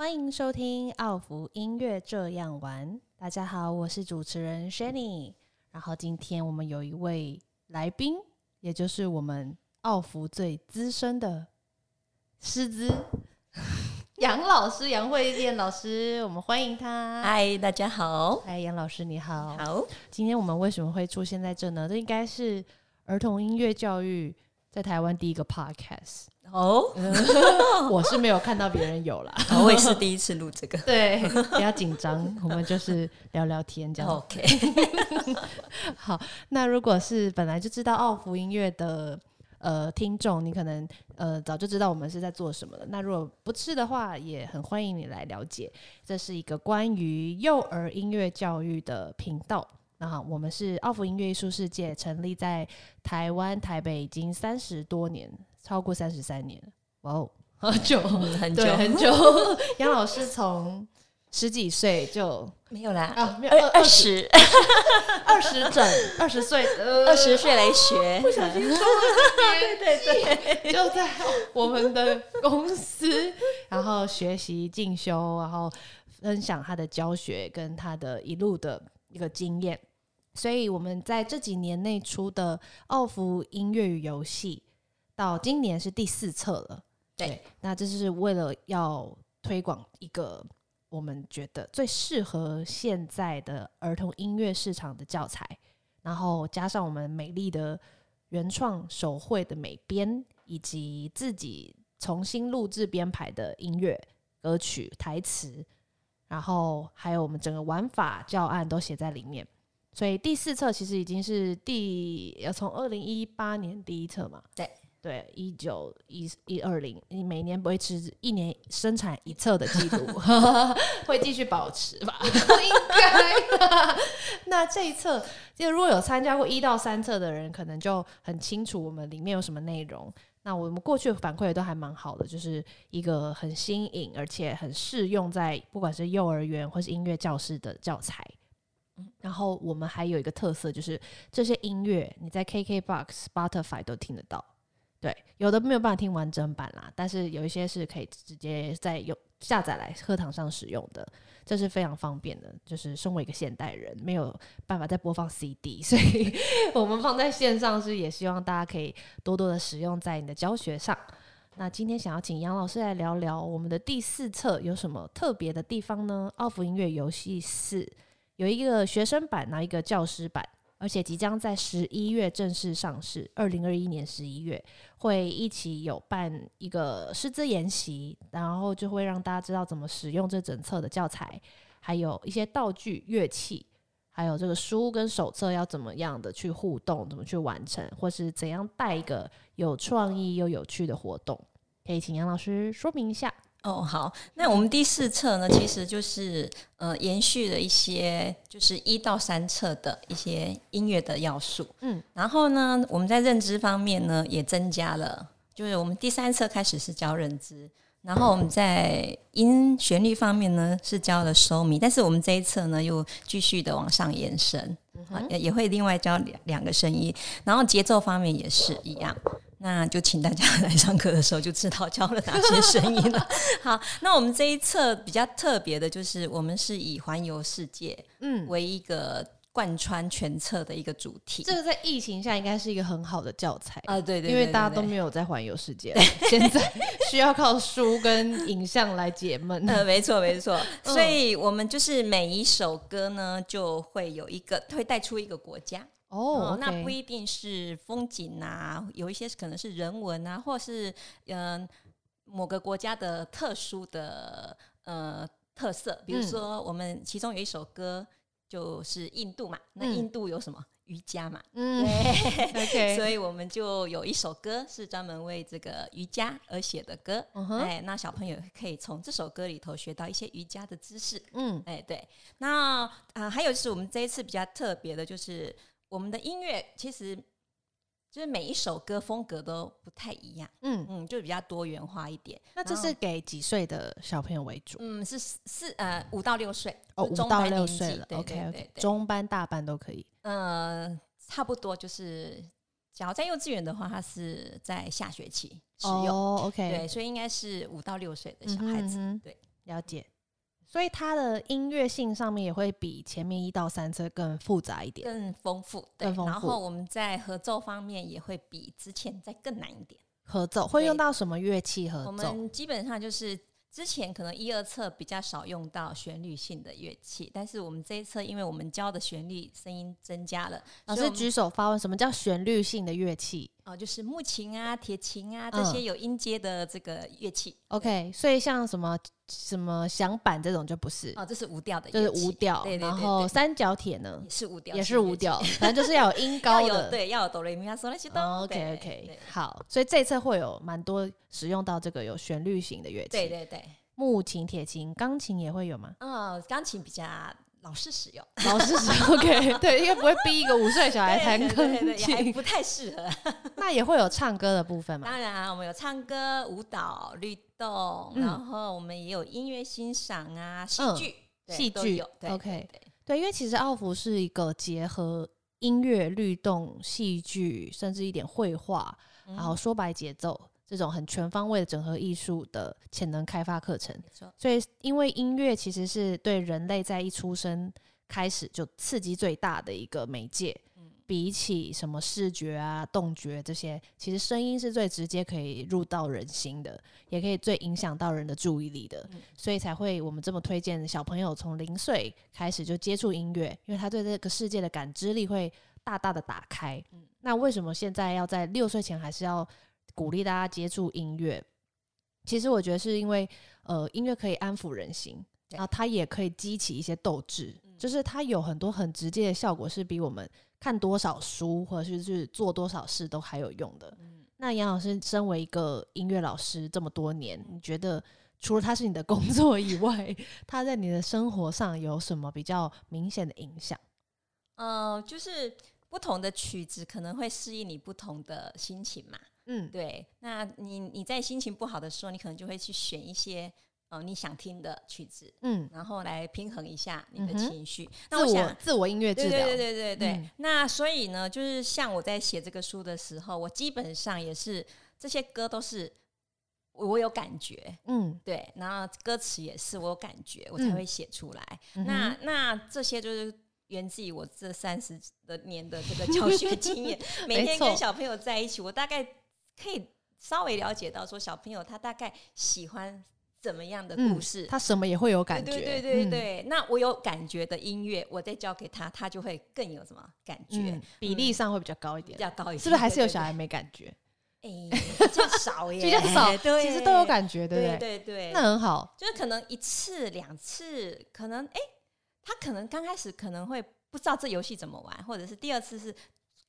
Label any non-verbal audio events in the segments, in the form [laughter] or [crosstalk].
欢迎收听奥福音乐这样玩。大家好，我是主持人 Shanny。然后今天我们有一位来宾，也就是我们奥福最资深的师资 [laughs] 杨老师杨慧燕老师，我们欢迎他。嗨，大家好。嗨，杨老师你好。好，今天我们为什么会出现在这呢？这应该是儿童音乐教育在台湾第一个 podcast。哦，[laughs] 我是没有看到别人有啦，[laughs] 我也是第一次录这个。[laughs] 对，不要紧张，我们就是聊聊天这样。OK，好，那如果是本来就知道奥福音乐的呃听众，你可能呃早就知道我们是在做什么了。那如果不是的话，也很欢迎你来了解，这是一个关于幼儿音乐教育的频道。那好，我们是奥福音乐艺术世界，成立在台湾台北已经三十多年。超过三十三年，哇哦，[laughs] 很久。很久。很久。杨老师从十几岁就没有啦。啊，没有二十二十。[laughs] 整二十岁，[laughs] 二十岁来学，不小心说对对对，就在我们的公司，然后学习进修，然后分享他的教学跟他的一路的一个经验。所以，我们在这几年内出的奥福音乐与游戏。到今年是第四册了，对，那这是为了要推广一个我们觉得最适合现在的儿童音乐市场的教材，然后加上我们美丽的原创手绘的美编，以及自己重新录制编排的音乐歌曲台词，然后还有我们整个玩法教案都写在里面，所以第四册其实已经是第要从二零一八年第一册嘛，对。对，一九一一二零，你每年维持一年生产一册的记录，[laughs] 会继续保持吧？[laughs] 应该。[laughs] 那这一册，就如果有参加过一到三册的人，可能就很清楚我们里面有什么内容。那我们过去的反馈都还蛮好的，就是一个很新颖，而且很适用在不管是幼儿园或是音乐教室的教材。然后我们还有一个特色，就是这些音乐你在 KKBOX、Spotify 都听得到。对，有的没有办法听完整版啦，但是有一些是可以直接在用下载来课堂上使用的，这是非常方便的。就是身为一个现代人，没有办法再播放 CD，所以 [laughs] 我们放在线上是也希望大家可以多多的使用在你的教学上。那今天想要请杨老师来聊聊我们的第四册有什么特别的地方呢？奥福音乐游戏四有一个学生版，然后一个教师版。而且即将在十一月正式上市，二零二一年十一月会一起有办一个师资研习，然后就会让大家知道怎么使用这整册的教材，还有一些道具、乐器，还有这个书跟手册要怎么样的去互动，怎么去完成，或是怎样带一个有创意又有趣的活动，可以请杨老师说明一下。哦，好，那我们第四册呢，其实就是呃，延续了一些就是一到三册的一些音乐的要素，嗯，然后呢，我们在认知方面呢也增加了，就是我们第三册开始是教认知，然后我们在音旋律方面呢是教了收米，但是我们这一册呢又继续的往上延伸，也也会另外教两两个声音，然后节奏方面也是一样。那就请大家来上课的时候就知道教了哪些声音了。好，那我们这一册比较特别的就是，我们是以环游世界嗯为一个贯穿全册的一个主题。这个在疫情下应该是一个很好的教材啊，对对，因为大家都没有在环游世界，现在需要靠书跟影像来解闷。呃，没错没错，所以我们就是每一首歌呢就会有一个会带出一个国家。哦，那不一定是风景啊，有一些可能是人文啊，或是嗯某个国家的特殊的呃特色。比如说，我们其中有一首歌就是印度嘛，那印度有什么瑜伽嘛？嗯，对，[laughs] 所以我们就有一首歌是专门为这个瑜伽而写的歌。哎，那小朋友可以从这首歌里头学到一些瑜伽的知识。嗯，哎，对。那啊，还有就是我们这一次比较特别的就是。我们的音乐其实就是每一首歌风格都不太一样，嗯嗯，就比较多元化一点。那这是给几岁的小朋友为主？嗯，是四呃五到六岁哦，五到六岁了。OK OK，中班大班都可以。嗯，差不多就是，假如在幼稚园的话，他是在下学期使用。OK，对，所以应该是五到六岁的小孩子。对。了解。所以它的音乐性上面也会比前面一到三册更复杂一点，更丰富。更丰富。然后我们在合奏方面也会比之前再更难一点。合奏会用到什么乐器合奏？我们基本上就是。之前可能一二册比较少用到旋律性的乐器，但是我们这一册，因为我们教的旋律声音增加了。老师举手发问：什么叫旋律性的乐器？哦，就是木琴啊、铁琴啊这些有音阶的这个乐器。OK，所以像什么什么响板这种就不是哦，这是无调的，就是无调。对然后三角铁呢，也是无调，也是无调，[laughs] 反正就是要有音高的，对，要有哆来咪发嗦拉西哆。OK OK，好，所以这次会有蛮多使用到这个有旋律型的乐器。对对对。木琴、铁琴、钢琴也会有吗？嗯，钢琴比较老师使用，[laughs] 老师使用 OK，[laughs] 对，应该不会逼一个五岁小孩弹钢琴，不太适合。那也会有唱歌的部分吗？当然啊，我们有唱歌、舞蹈、律动，然后我们也有音乐欣赏啊，戏剧、戏剧 OK，对，因为其实奥福是一个结合音乐、律动、戏剧，甚至一点绘画，然后说白节奏。这种很全方位的整合艺术的潜能开发课程，所以因为音乐其实是对人类在一出生开始就刺激最大的一个媒介，比起什么视觉啊、动觉这些，其实声音是最直接可以入到人心的，也可以最影响到人的注意力的，所以才会我们这么推荐小朋友从零岁开始就接触音乐，因为他对这个世界的感知力会大大的打开。那为什么现在要在六岁前还是要？鼓励大家接触音乐，其实我觉得是因为，呃，音乐可以安抚人心，然后它也可以激起一些斗志，就是它有很多很直接的效果，是比我们看多少书或者是是做多少事都还有用的。那杨老师身为一个音乐老师这么多年，你觉得除了他是你的工作以外，[laughs] 他在你的生活上有什么比较明显的影响？呃，就是不同的曲子可能会适应你不同的心情嘛。嗯，对，那你你在心情不好的时候，你可能就会去选一些呃你想听的曲子，嗯，然后来平衡一下你的情绪。那我想自我音乐治疗，对对对对对。那所以呢，就是像我在写这个书的时候，我基本上也是这些歌都是我有感觉，嗯，对，然后歌词也是我有感觉，我才会写出来。那那这些就是。源自于我这三十的年的这个教学经验，[laughs] 每天跟小朋友在一起，我大概可以稍微了解到，说小朋友他大概喜欢怎么样的故事，他什么也会有感觉。对对对对，那我有感觉的音乐，我再教给他，他就会更有什么感觉，比例上会比较高一点，比较高一点，是不是？还是有小孩没感觉？哎，比较少耶，比较少，对其实都有感觉，对不对？对对，那很好，就是可能一次两次，可能哎。他可能刚开始可能会不知道这游戏怎么玩，或者是第二次是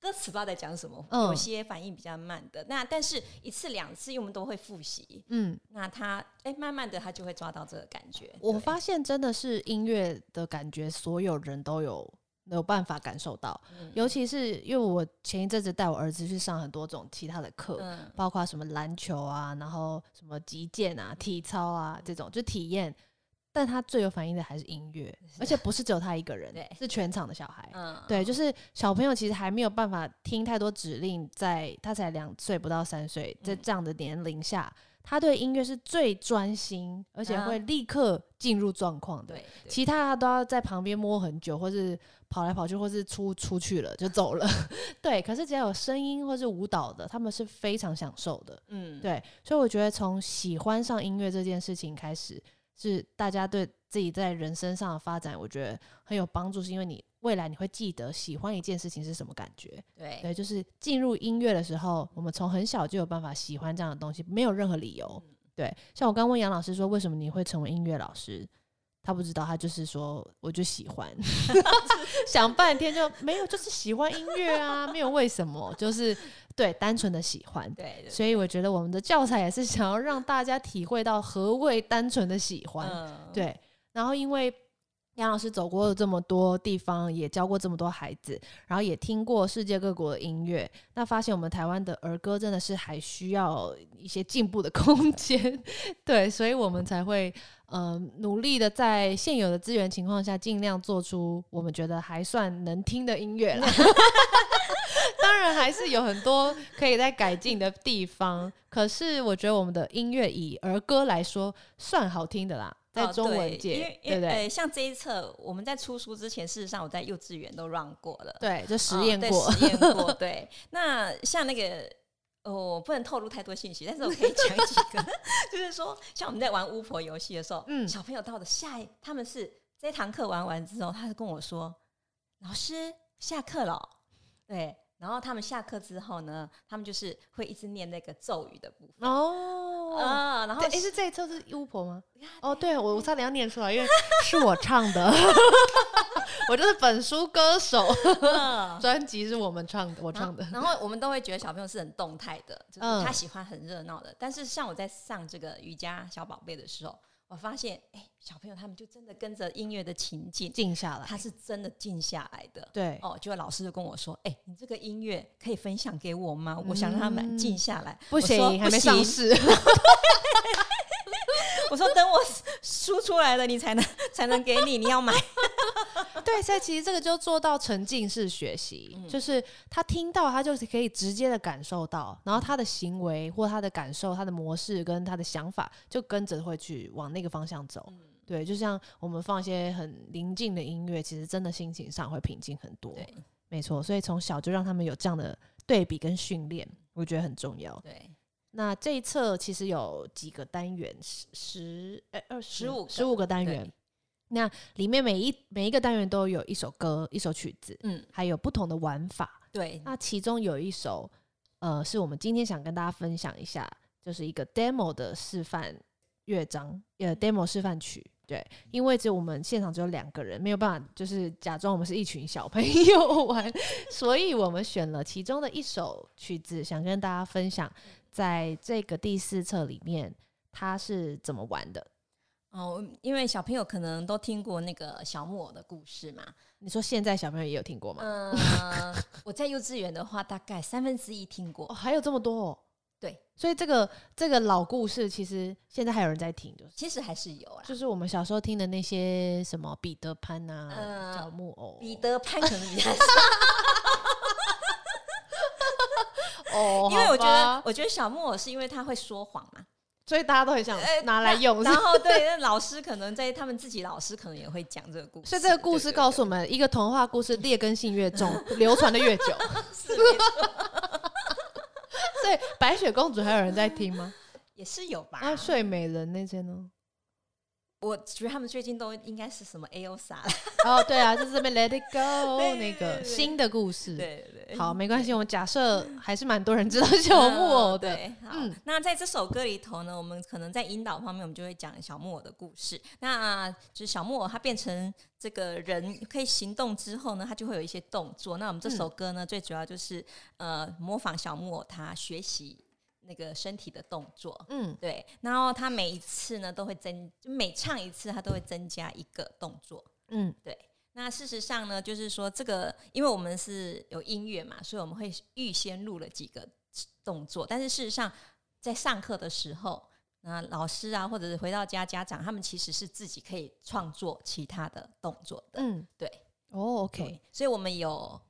歌词不知道在讲什么，有些反应比较慢的。那但是一次两次，因为我们都会复习，嗯，那他哎，慢慢的他就会抓到这个感觉。我发现真的是音乐的感觉，所有人都有有办法感受到。尤其是因为我前一阵子带我儿子去上很多种其他的课，包括什么篮球啊，然后什么击剑啊、体操啊这种，就体验。但他最有反应的还是音乐，而且不是只有他一个人，是全场的小孩。嗯，对，就是小朋友其实还没有办法听太多指令，在他才两岁不到三岁，在这样的年龄下，他对音乐是最专心，而且会立刻进入状况的。其他他都要在旁边摸很久，或是跑来跑去，或是出出去了就走了。[laughs] 对，可是只要有声音或是舞蹈的，他们是非常享受的。嗯，对，所以我觉得从喜欢上音乐这件事情开始。是大家对自己在人生上的发展，我觉得很有帮助，是因为你未来你会记得喜欢一件事情是什么感觉。对对，就是进入音乐的时候，我们从很小就有办法喜欢这样的东西，没有任何理由。对，像我刚问杨老师说，为什么你会成为音乐老师？他不知道，他就是说，我就喜欢，[laughs] 想半天就没有，就是喜欢音乐啊，没有为什么，就是对，单纯的喜欢。对，所以我觉得我们的教材也是想要让大家体会到何谓单纯的喜欢。对，然后因为。杨老师走过了这么多地方，也教过这么多孩子，然后也听过世界各国的音乐，那发现我们台湾的儿歌真的是还需要一些进步的空间，[laughs] 对，所以我们才会嗯努力的在现有的资源情况下，尽量做出我们觉得还算能听的音乐啦。[laughs] 当然还是有很多可以在改进的地方，可是我觉得我们的音乐以儿歌来说算好听的啦。在中文哦对界，因为对不对？呃像这一册我们在出书之前，事实上我在幼稚园都 run 过了，对，就实验过，实验过。[laughs] 对，那像那个。哦，我不能透露太多信息，但是我可以讲几个，[laughs] 就是说，像我们在玩巫婆游戏的时候，嗯小朋友到的下一，他们是这堂课玩完之后，他就跟我说：“老师，下课了哦。”对，然后他们下课之后呢，他们就是会一直念那个咒语的部分哦。啊，然后对，诶，是这一册是巫婆吗？哦，对，我我差点要念出来，因为是我唱的，[laughs] 我就是本书歌手，嗯专辑是我们唱的，我唱的。然后我们都会觉得小朋友是很动态的，就是嗯他喜欢很热闹的。但是像我在上这个瑜伽小宝贝的时候，我发现，哎、小朋友他们就真的跟着音乐的情境，静下来，他是真的静下来的。对，哦，就老师就跟我说：“哎、你这个音乐可以分享给我吗？我想让他们静下来。不行，还没上市。[laughs] 我说：“等我输出来了，你才能 [laughs] 才能给你，你要买。[laughs] 对，所以其实这个就做到沉浸式学习，嗯就是他听到，他就是可以直接的感受到，然后他的行为或他的感受、他的模式跟他的想法，就跟着会去往那个方向走。对，就像我们放一些很宁静的音乐，其实真的心情上会平静很多。对没错，所以从小就让他们有这样的对比跟训练，我觉得很重要”。对，那这一册其实有几个单元，十十哎二十15个十五个单元。那里面每一每一个单元都有一首歌、一首曲子，嗯，还有不同的玩法。对，那其中有一首，呃，是我们今天想跟大家分享一下，就是一个 demo 的示范乐章，呃，demo 示范曲。对，因为只有我们现场只有两个人，没有办法就是假装我们是一群小朋友玩，[laughs] 所以我们选了其中的一首曲子，想跟大家分享，在这个第四册里面他是怎么玩的。哦，因为小朋友可能都听过那个小木偶的故事嘛。你说现在小朋友也有听过吗？嗯，[laughs] 我在幼稚园的话，大概三分之一听过哦，。还有这么多哦。对，所以这个这个老故事，其实现在还有人在听，就是其实还是有啊。就是我们小时候听的那些什么彼得潘啊、呃小木偶、彼得潘可能比较 [laughs] 少，哦，[laughs] 因为我觉得，我觉得小木偶是因为他会说谎嘛。所以大家都很想呃拿来用。然后对，[laughs] 那老师可能在他们自己老师可能也会讲这个故事。所以这个故事告诉我们，一个童话故事劣根性越重，[laughs] 流传的越久。所以白雪公主还有人在听吗？也是有吧。那，睡美人那些呢？我觉得他们最近都应该是什么 A O 啥了。[laughs] 哦，对啊，就是这边 Let It Go [laughs] 对那个新的故事。对对对，好，没关系，我们假设还是蛮多人知道小木偶的。嗯 [laughs] 对，好，嗯那在这首歌里头呢，我们可能在引导方面，我们就会讲小木偶的故事。那就是小木偶它变成这个人可以行动之后呢，它就会有一些动作。那我们这首歌呢，最主要就是呃模仿小木偶它学习那个身体的动作。嗯，对，然后他每一次呢都会增，就每唱一次他都会增加一个动作。嗯对，那事实上呢，就是说这个，因为我们是有音乐嘛，所以我们会预先录了几个动作，但是事实上在上课的时候，那老师啊，或者是回到家家长，他们其实是自己可以创作其他的动作的。嗯，对哦，OK，所以我们有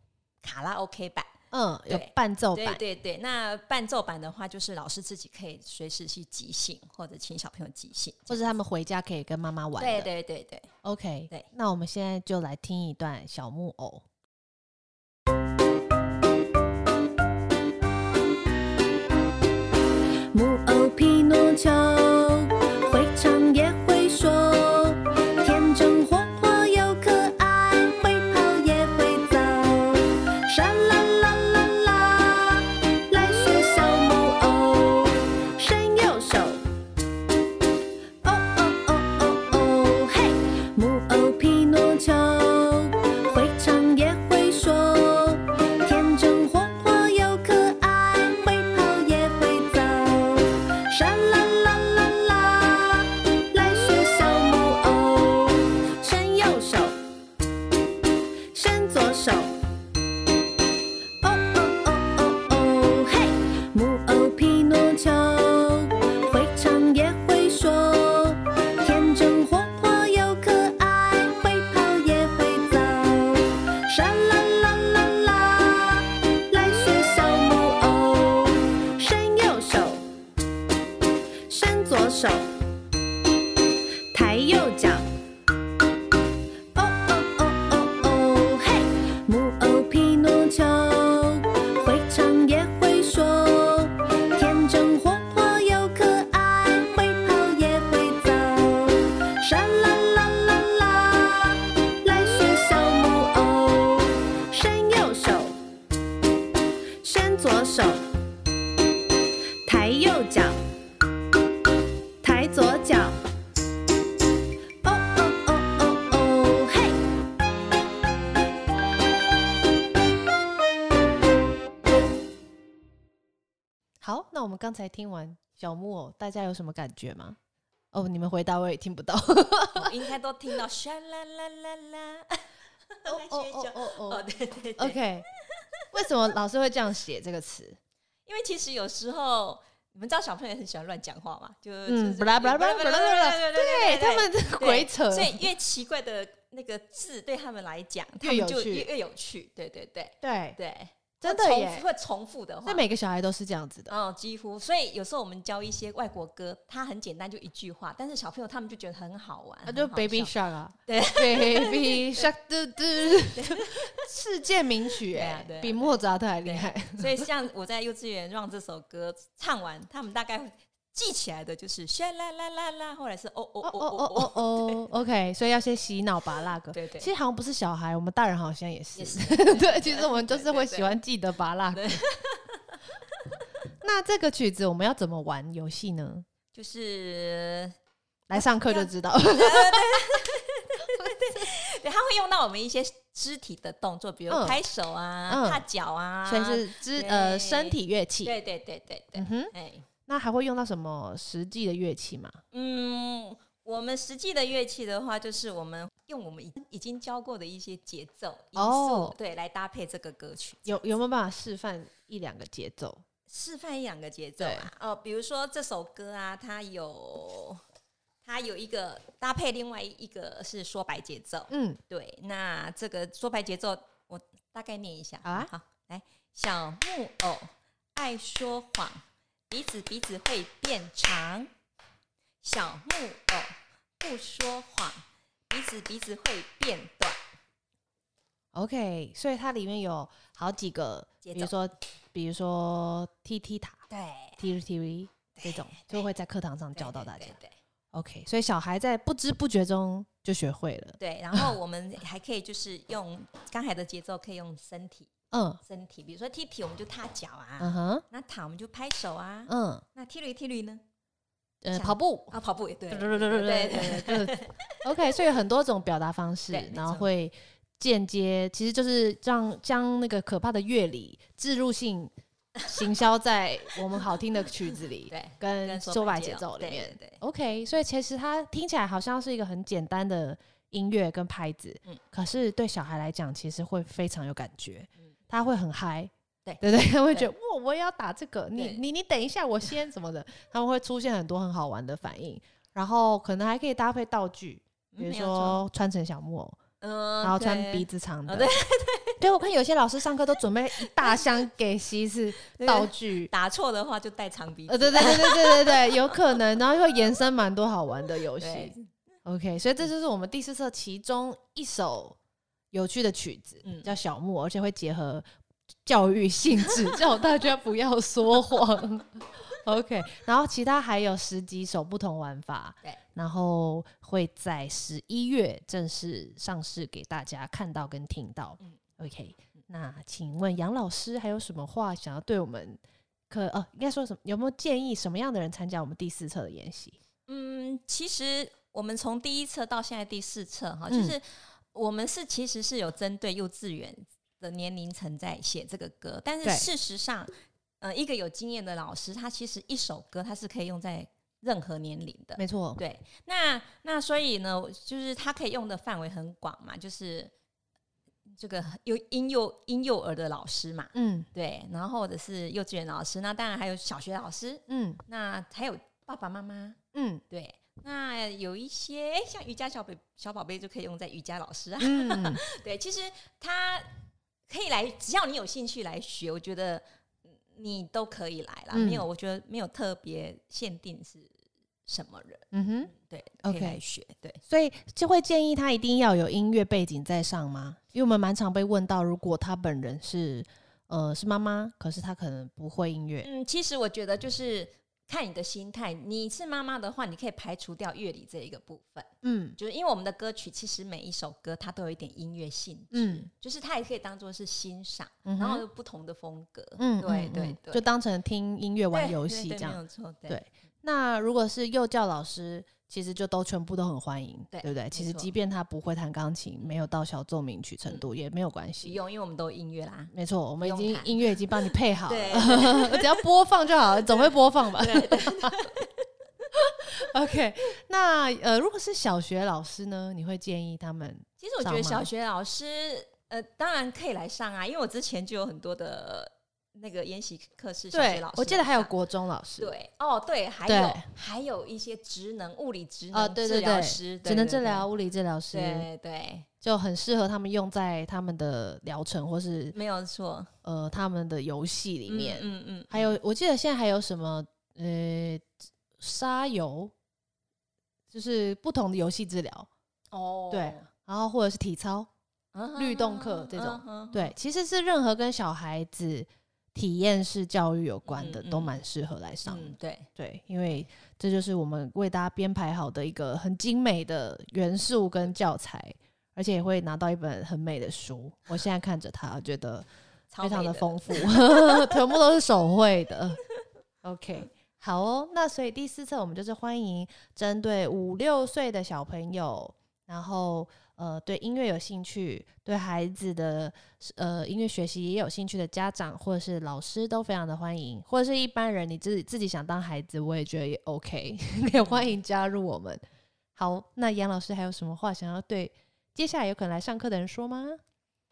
卡拉 OK 版。嗯，有伴奏版，对对对，那伴奏版的话，就是老师自己可以随时去即兴，或者请小朋友即兴，或者他们回家可以跟妈妈玩对。对对对。OK，对那我们现在就来听一段小木偶。木偶皮诺丘 Shalom. 那我们刚才听完小木偶，大家有什么感觉吗？哦，你们回答我也听不到。[laughs] 我应该都听到沙啦啦啦啦。[laughs] 哦哦哦哦哦，哦对对对，OK。为什么老师会这样写这个词？因为其实有时候你们知道小朋友也很喜欢乱讲话嘛，就嗯，是巴拉巴拉巴拉巴拉巴拉，对他们对 [laughs] 鬼扯，所以越奇怪的那个字对他们来讲，他越有趣们就越越有趣。对对对对，对，真的耶。会重复的话。那。每个小孩都是这样子的。嗯，几乎，所以有时候我们教一些外国歌，它很简单，就一句话，但是小朋友他们就觉得很好玩，那就 Baby Shark 啊，对，Baby [laughs] Shark 嘟嘟，世界名曲哎比莫扎特还厉害。[laughs] 所以像我在幼稚园让这首歌唱完，他们大概会记起来的就是啦啦啦啦，或者是哦哦哦哦哦哦，OK，所以要先洗脑拔那个。对对，其实好像不是小孩，我们大人好像也是。[laughs] 对，其实我们就是会喜欢记得拔那个。[laughs] 那这个曲子我们要怎么玩游戏呢？就是来上课就知道。[laughs] 对，他会用到我们一些肢体的动作，比如拍手啊、踏脚啊，算是肢呃身体乐器。对对对对对，嗯哼，哎。那还会用到什么实际的乐器吗？嗯，我们实际的乐器的话，就是我们用我们已已经教过的一些节奏哦对，来搭配这个歌曲。有有没有办法示范一两个节奏？示范一两个节奏啊？哦，比如说这首歌啊，它有它有一个搭配，另外一个是说白节奏。嗯，对，那这个说白节奏我大概念一下。好啊好，来，小木偶爱说谎，鼻子鼻子会变长。小木偶不说谎，鼻子鼻子会变短。OK，所以它里面有好几个，节奏比如说，比如说 T T 塔、对，，T T V 这种，就会在课堂上教到大家对 OK，所以小孩在不知不觉中就学会了。对，然后我们还可以就是用刚才的节奏，可以用身体嗯，身体，比如说踢踢，我们就踏脚啊，嗯哼，那躺我们就拍手啊，嗯，那踢驴踢驴呢？呃，跑步。啊，跑步也对，对对对对对，OK，所以有很多种表达方式，然后会间接，其实就是让将那个可怕的乐理置入性行销在我们好听的曲子里，对，跟说白节奏里面，对，OK，所以其实它听起来好像是一个很简单的。音乐跟拍子，嗯、可是对小孩来讲，其实会非常有感觉，他会很嗨。对对对，他会觉得哇，我也要打这个，你你你等一下，我先什么的，他们会出现很多很好玩的反应，然后可能还可以搭配道具，比如说穿成小木偶，嗯，然后穿鼻子长的，对。对对，我看有些老师上课都准备一大箱给西是道具，[laughs] 打错的话就带长鼻子，呃，对对对对对对对，有可能，然后会延伸蛮多好玩的游戏。OK，所以这就是我们第四册其中一首有趣的曲子，嗯叫小木，而且会结合教育性质，[laughs] 叫大家不要说谎。OK，然后其他还有十几首不同玩法，对，然后会在十一月正式上市给大家看到跟听到。嗯 OK，那请问杨老师还有什么话想要对我们可呃，应该说什么？有没有建议什么样的人参加我们第四册的演习？嗯，其实我们从第一册到现在第四册哈，嗯就是我们是其实是有针对幼稚园的年龄层在写这个歌，但是事实上，呃，一个有经验的老师，他其实一首歌他是可以用在任何年龄的。没错，对，那那所以呢，就是他可以用的范围很广嘛，就是这个幼婴幼婴幼儿的老师嘛，嗯。对，然后或者是幼稚园老师，那当然还有小学老师，嗯。那还有爸爸妈妈，嗯。对，那有一些诶像瑜伽小宝小宝贝就可以用在瑜伽老师啊。嗯，[laughs] 对，其实他可以来，只要你有兴趣来学，我觉得嗯你都可以来啦。嗯没有，我觉得没有特别限定是什么人，嗯哼，对，OK 来学。对，所以就会建议他一定要有音乐背景在上吗？因为我们蛮常被问到，如果他本人是呃是妈妈，可是他可能不会音乐，嗯，其实我觉得就是看你的心态。你是妈妈的话，你可以排除掉乐理这一个部分，嗯就是因为我们的歌曲其实每一首歌它都有一点音乐性质，嗯就是它也可以当做是欣赏，嗯然后有不同的风格。嗯，对对对，就当成听音乐玩游戏这样。有错。对对那如果是幼教老师，其实就都全部都很欢迎，对对不对？其实即便他不会弹钢琴，没有到小奏鸣曲程度，也没有关不系。用，因为我们都有音乐啦。没错，我们已经音乐已经帮你配好了，[laughs] 只要播放就好了，[laughs] 总会播放吧。[laughs] OK，那呃，如果是小学老师呢，你会建议他们其实我觉得小学老师，呃，当然可以来上啊，因为我之前就有很多的那个研习课是小学对老师，我记得还有国中老师，对哦，对，还对有还有一些职能物理职能治疗对，师，只能治疗，物理治疗师，对对，就很适合他们用在他们的疗程或是没有错，呃他们的游戏里面。嗯嗯，还有，我记得现在还有什么呃沙游，就是不同的游戏治疗，哦，对，然后或者是体操，嗯律动课这种对，其实是任何跟小孩子体验式教育有关的，嗯都蛮适合来上的。嗯，对，对，因为这就是我们为大家编排好的一个很精美的元素跟教材，而且也会拿到一本很美的书。我现在看着它，我觉得非常的丰富，[laughs] 全部都是手绘的。[laughs] OK，好哦。那所以第四册我们就是欢迎针对五六岁的小朋友，然后呃对音乐有兴趣，对孩子的呃音乐学习也有兴趣的家长或者是老师都非常的欢迎，或者是一般人你自己自己想当孩子，我也觉得也 OK，[laughs] 也欢迎加入我们。好，那杨老师还有什么话想要对接下来有可能来上课的人说吗？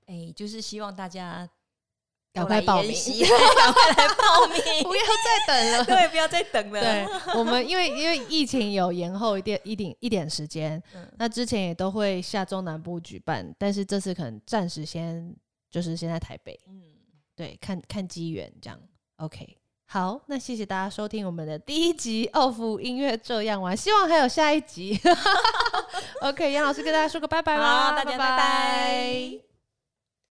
哎，就是希望大家赶快报名。赶快来报名，[laughs] [laughs] 不要再等了。对，不要再等了，对我们，因为因为疫情有延后一点一点一点时间，嗯。那之前也都会下中南部举办，但是这次可能暂时先就是先在台北，嗯，对，看看机缘这样。OK，好，那谢谢大家收听我们的第一集《奥福音乐这样玩》，希望还有下一集。[laughs] OK，杨老师跟大家说个拜拜啦，大家拜拜